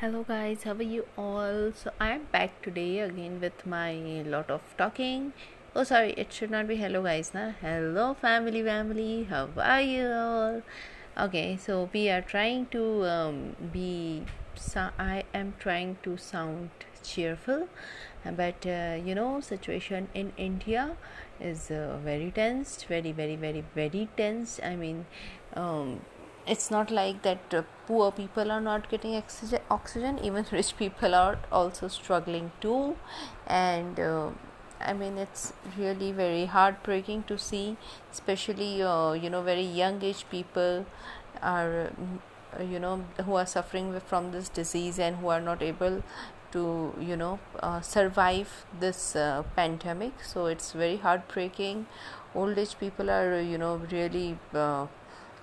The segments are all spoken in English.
Hello guys, how are you all? So I am back today again with my lot of talking. Oh sorry, it should not be hello guys, na. Hello family family, how are you all? Okay, so we are trying to um, be. So I am trying to sound cheerful, but uh, you know, situation in India is uh, very tense, very very very very tense. I mean. Um, it's not like that uh, poor people are not getting oxygen, oxygen even rich people are also struggling too. And uh, i mean it's really very heartbreaking to see especially uh, you know very young age people are uh, you know who are suffering from this disease and who are not able to you know uh, survive this uh, pandemic. So it's very heartbreaking. Old age people are you know really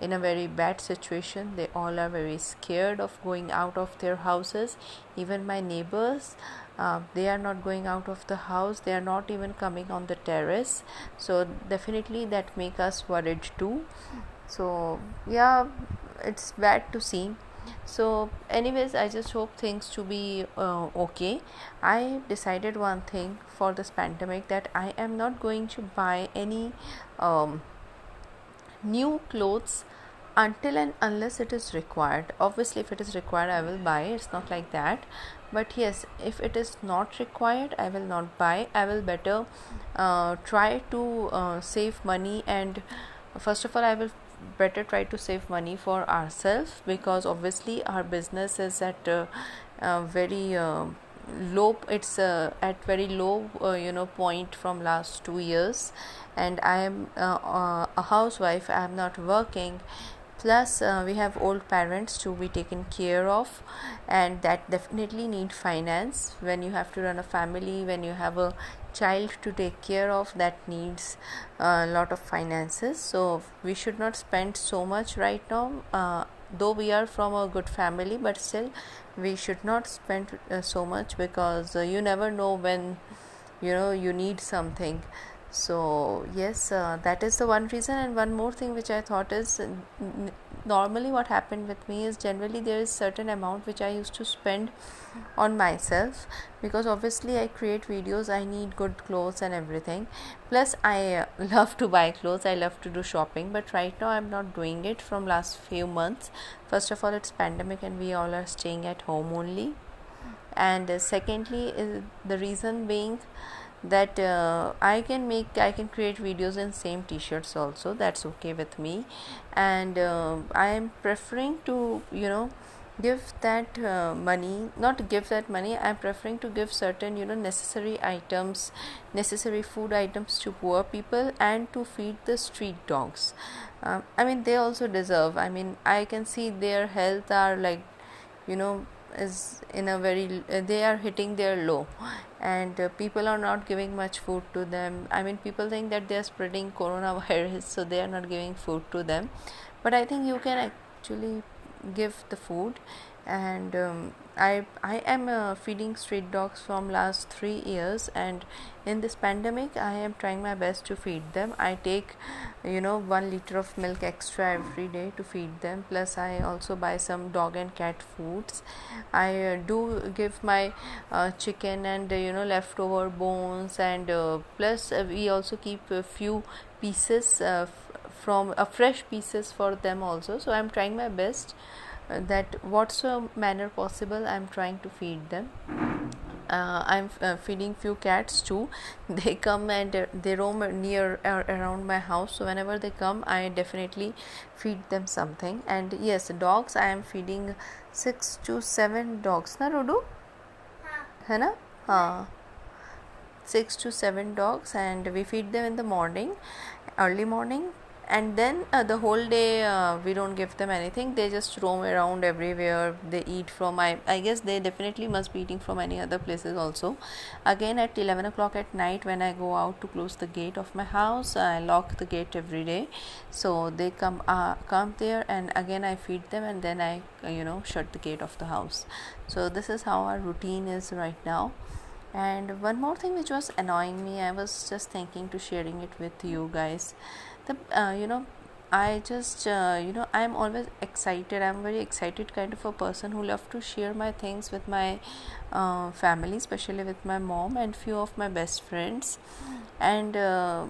in a very bad situation. They all are very scared of going out of their houses. Even my neighbors, uh, they are not going out of the house. They are not even coming on the terrace. So definitely that make us worried too. So yeah, it's bad to see so anyways i just hope things to be uh, okay i decided one thing for this pandemic that i am not going to buy any um, new clothes until and unless it is required. Obviously if it is required i will buy. It's not like that. But yes if it is not required i will not buy. I will better uh, try to uh, save money. And first of all i will better try to save money for ourselves because obviously our business is at uh, very uh, low it's uh, at very low uh, you know point from last 2 years. And i am a housewife i am not working. Plus uh, we have old parents to be taken care of. And that definitely need finance. When you have to run a family when you have a child to take care of that needs a lot of finances. So we should not spend so much right now uh, though we are from a good family but still we should not spend uh, so much because uh, you never know when you know you need something. So yes uh, that is the one reason. And one more thing which i thought is normally what happened with me is generally there is certain amount which i used to spend on myself because obviously i create videos i need good clothes and everything. Plus i uh, love to buy clothes i love to do shopping but right now i'm not doing it from last few months. First of all it's pandemic and we all are staying at home only. And uh, secondly the reason being that uh, i can make i can create videos in same t-shirts also that's okay with me. And uh, i am preferring to you know give that uh, money not give that money i'm preferring to give certain you know necessary items necessary food items to poor people and to feed the street dogs. Uh, i mean they also deserve i mean i can see their health are like you know is in a very uh, they are hitting their low. And uh, people are not giving much food to them. I mean people think that they are spreading coronavirus so they are not giving food to them. But i think you can actually give the food. And um, I I am uh, feeding street dogs from last 3 years. And in this pandemic I am trying my best to feed them. I take you know 1 liter of milk extra every day to feed them. Plus I also buy some dog and cat foods. I uh, do give my uh, chicken and uh, you know leftover bones. And uh, plus uh, we also keep a few pieces from fresh pieces for them also. So I'm trying my best uh, that whatsoever manner possible i'm trying to feed them. Uh, i'm uh, feeding few cats too. They come and uh, they roam near uh, around my house. So whenever they come i definitely feed them something. And yes dogs i am feeding 6 to 7 dogs. Na rodu hai na? Uh, 6 to 7 dogs and we feed them in the morning early morning and then uh, the whole day uh, we don't give them anything. They just roam around everywhere. They eat from I, I guess they definitely must be eating from any other places also. Again at 11 o'clock at night when i go out to close the gate of my house i lock the gate every day. So they come uh, come there and again i feed them and then i you know shut the gate of the house. So this is how our routine is right now. And one more thing which was annoying me i was just thinking to sharing it with you guys the uh, you know I just uh, you know I'm always excited. I'm very excited kind of a person who love to share my things with my uh, family, especially with my mom and few of my best friends, and. Uh,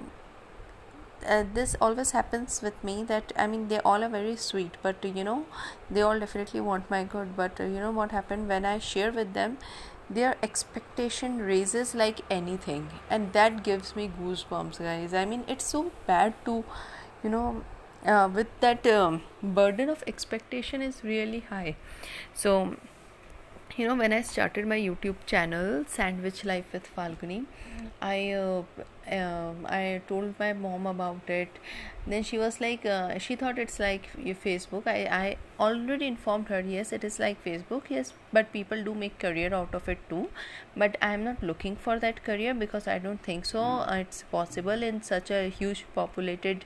uh, this always happens with me that i mean they all are very sweet but you know they all definitely want my good but uh, you know what happened when i share with them their expectation raises like anything and that gives me goosebumps guys i mean it's so bad to you know uh, with that um, burden of expectation is really high so you know when i started my youtube channel sandwich life with falguni i uh, um, I told my mom about it. Then she was like, uh, she thought it's like your Facebook. I, I already informed her, yes, it is like Facebook, yes, but people do make career out of it too. But I am not looking for that career because I don't think so. Mm. It's possible in such a huge populated,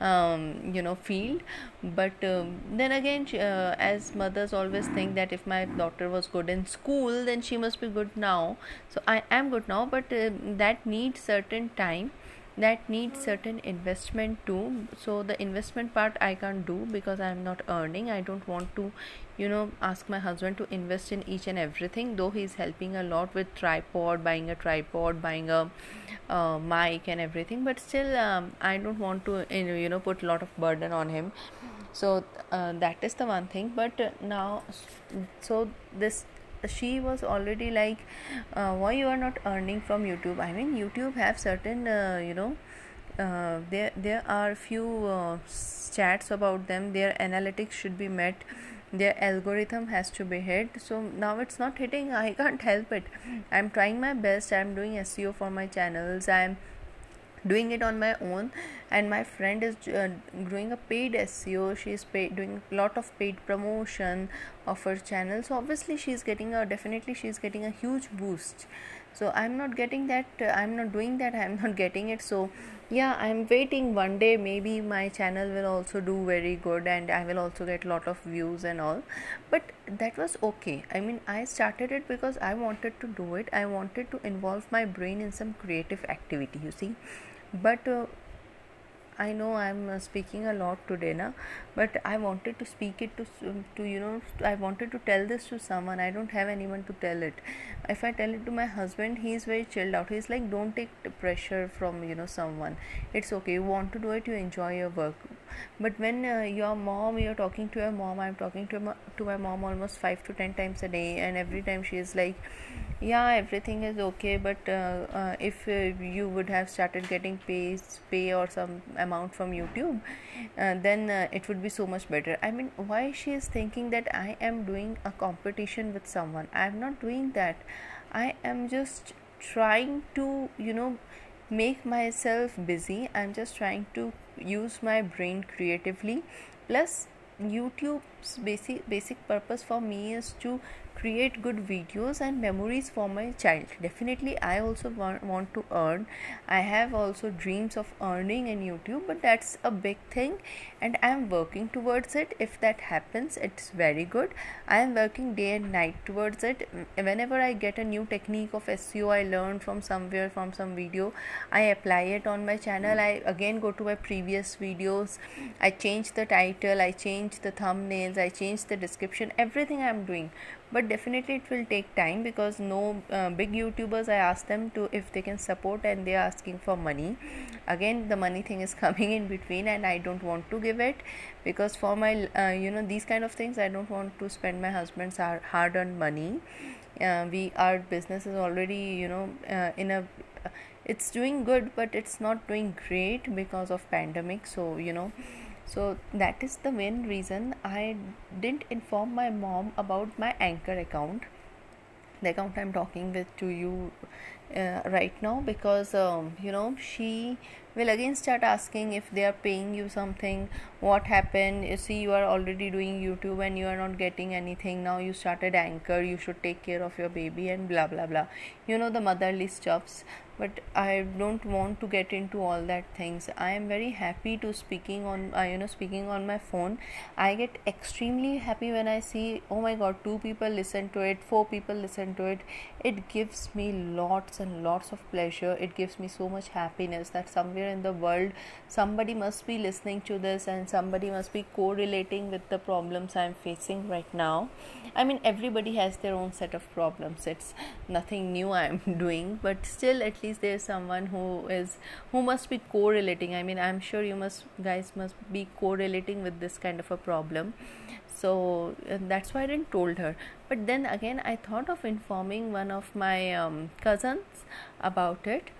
um, you know, field. But um, then again, uh, as mothers always think that if my daughter was good in school, then she must be good now. So I am good now, but uh, that needs certain time that needs certain investment too. So the investment part i can't do because i'm not earning. I don't want to you know ask my husband to invest in each and everything though he's helping a lot with tripod buying a tripod buying a uh, mic and everything. But still um, i don't want to you know put a lot of burden on him. So uh, that is the one thing. But now so this she was already like uh, why you are not earning from youtube? I mean youtube have certain uh, you know uh, there there are few uh, chats about them. Their analytics should be met. Their algorithm has to be hit. So now it's not hitting. I can't help it. I'm trying my best. I'm doing seo for my channels. I'm doing it on my own. And my friend is uh, doing a paid seo she's paid, doing a lot of paid promotion of her channel. So obviously she's getting a definitely she's getting a huge boost. So i'm not getting that uh, i'm not doing that i'm not getting it. So yeah i'm waiting. One day maybe my channel will also do very good and i will also get lot of views and all. But that was okay. I mean i started it because i wanted to do it. I wanted to involve my brain in some creative activity you see but uh, I know I'm uh, speaking a lot today, na. But I wanted to speak it to to you know I wanted to tell this to someone. I don't have anyone to tell it. If I tell it to my husband, he's very chilled out. He's like, don't take pressure from you know someone. It's okay. You want to do it. You enjoy your work. But when uh, your mom, you're talking to your mom. I'm talking to my, to my mom almost five to ten times a day, and every time she is like yeah everything is okay but uh, uh, if uh, you would have started getting pay pay or some amount from youtube uh, then uh, it would be so much better. I mean why she is thinking that i am doing a competition with someone? I am not doing that. I am just trying to you know make myself busy. I'm just trying to use my brain creatively. Plus youtube's basic basic purpose for me is to create good videos and memories for my child. Definitely i also want, want to earn. I have also dreams of earning in youtube but that's a big thing and i am working towards it. If that happens it's very good. I am working day and night towards it. Whenever i get a new technique of seo i learned from somewhere from some video. I apply it on my channel. I again go to my previous videos. I change the title. I change the thumbnails. I change the description. Everything i'm doing but definitely it will take time because no uh, big youtubers i ask them to if they can support and they are asking for money. Again the money thing is coming in between and i don't want to give it because for my uh, you know these kind of things i don't want to spend my husband's hard earned money. Uh, we our business is already you know uh, in a it's doing good but it's not doing great because of pandemic. So you know so that is the main reason i didn't inform my mom about my anchor account the account i'm talking with to you uh, right now because um, you know she will again start asking if they are paying you something what happened you see you are already doing youtube and you are not getting anything now you started anchor you should take care of your baby and blah blah blah. You know the motherly stuffs but i don't want to get into all that things. I am very happy to speaking on uh, you know speaking on my phone. I get extremely happy when i see oh my god two people listen to it four people listen to it. It gives me lots and lots of pleasure. It gives me so much happiness that somewhere in the world somebody must be listening to this and somebody must be correlating with the problems i'm facing right now. I mean everybody has their own set of problems. It's nothing new i'm doing but still at least there's someone who is who must be correlating? I mean i'm sure you must guys must be correlating with this kind of a problem. So that's why i didn't told her. But then again i thought of informing one of my um, cousins about it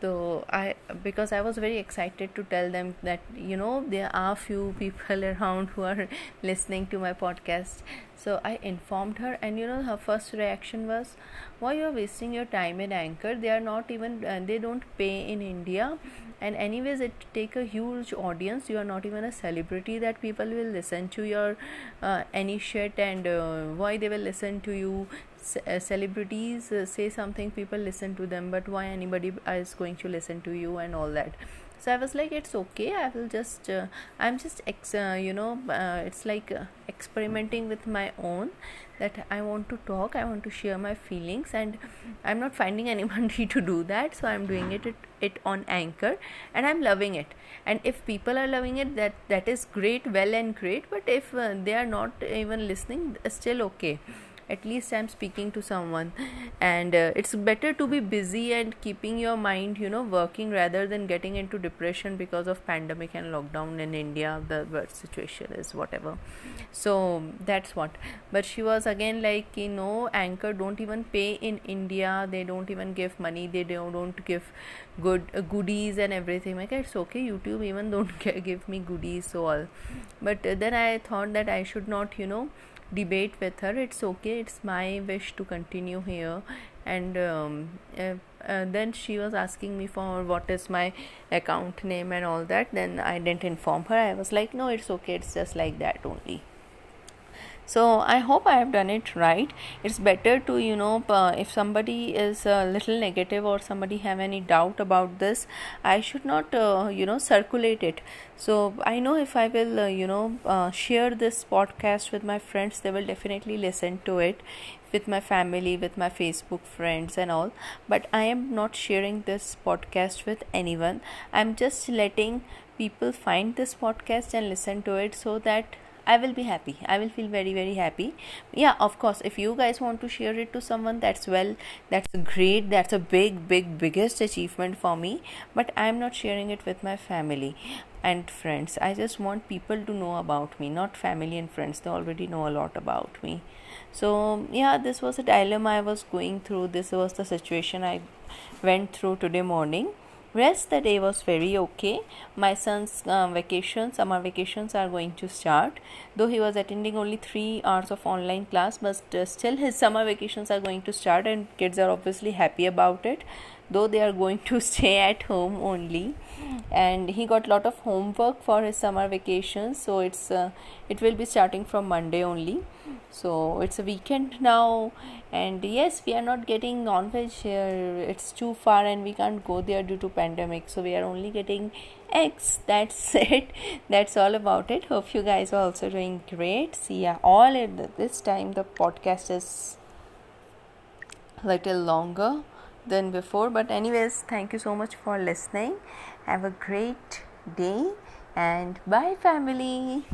so i because i was very excited to tell them that you know there are few people around who are listening to my podcast. So i informed her and you know her first reaction was why you are wasting your time in anchor? They are not even uh, they don't pay in india. And anyways it take a huge audience. You are not even a celebrity that people will listen to your uh, any shit and uh, why they will listen to you celebrities uh, say something people listen to them but why anybody is going to listen to you and all that? So i was like it's okay i will just uh, i'm just ex- uh, you know uh, it's like uh, experimenting with my own that i want to talk i want to share my feelings and i'm not finding anybody to do that so i'm doing it, it it on anchor and i'm loving it. And if people are loving it that that is great well and great but if uh, they are not even listening still okay at least i'm speaking to someone. And uh, it's better to be busy and keeping your mind you know working rather than getting into depression because of pandemic and lockdown in india the worst situation is whatever. So that's what. But she was again like you know anchor don't even pay in india. They don't even give money. They don't, don't give good uh, goodies and everything. Like it's okay youtube even don't give me goodies so all. But uh, then i thought that i should not you know debate with her. It's okay. It's my wish to continue here. And um, uh, uh, then she was asking me for what is my account name and all that. Then i didn't inform her. I was like no it's okay. It's just like that only so i hope i have done it right. It's better to you know if somebody is a little negative or somebody have any doubt about this i should not uh, you know circulate it. So i know if i will uh, you know uh, share this podcast with my friends they will definitely listen to it with my family with my facebook friends and all. But i am not sharing this podcast with anyone. I'm just letting people find this podcast and listen to it so that I will be happy. I will feel very, very happy. Yeah, of course, if you guys want to share it to someone, that's well, that's great. That's a big, big, biggest achievement for me. But I'm not sharing it with my family and friends. I just want people to know about me, not family and friends. They already know a lot about me. So, yeah, this was a dilemma I was going through. This was the situation I went through today morning rest the day was very okay. My son's uh, vacation summer vacations are going to start. Though he was attending only 3 hours of online class but uh, still his summer vacations are going to start and kids are obviously happy about it though they are going to stay at home only. And he got lot of homework for his summer vacations so it's uh, it will be starting from monday only. So it's a weekend now and yes we are not getting non-veg here. It's too far and we can't go there due to pandemic. So we are only getting eggs. That's it. That's all about it. Hope you guys are also doing great. See ya all. At this time the podcast is a little longer than before. But anyways thank you so much for listening. Have a great day and bye family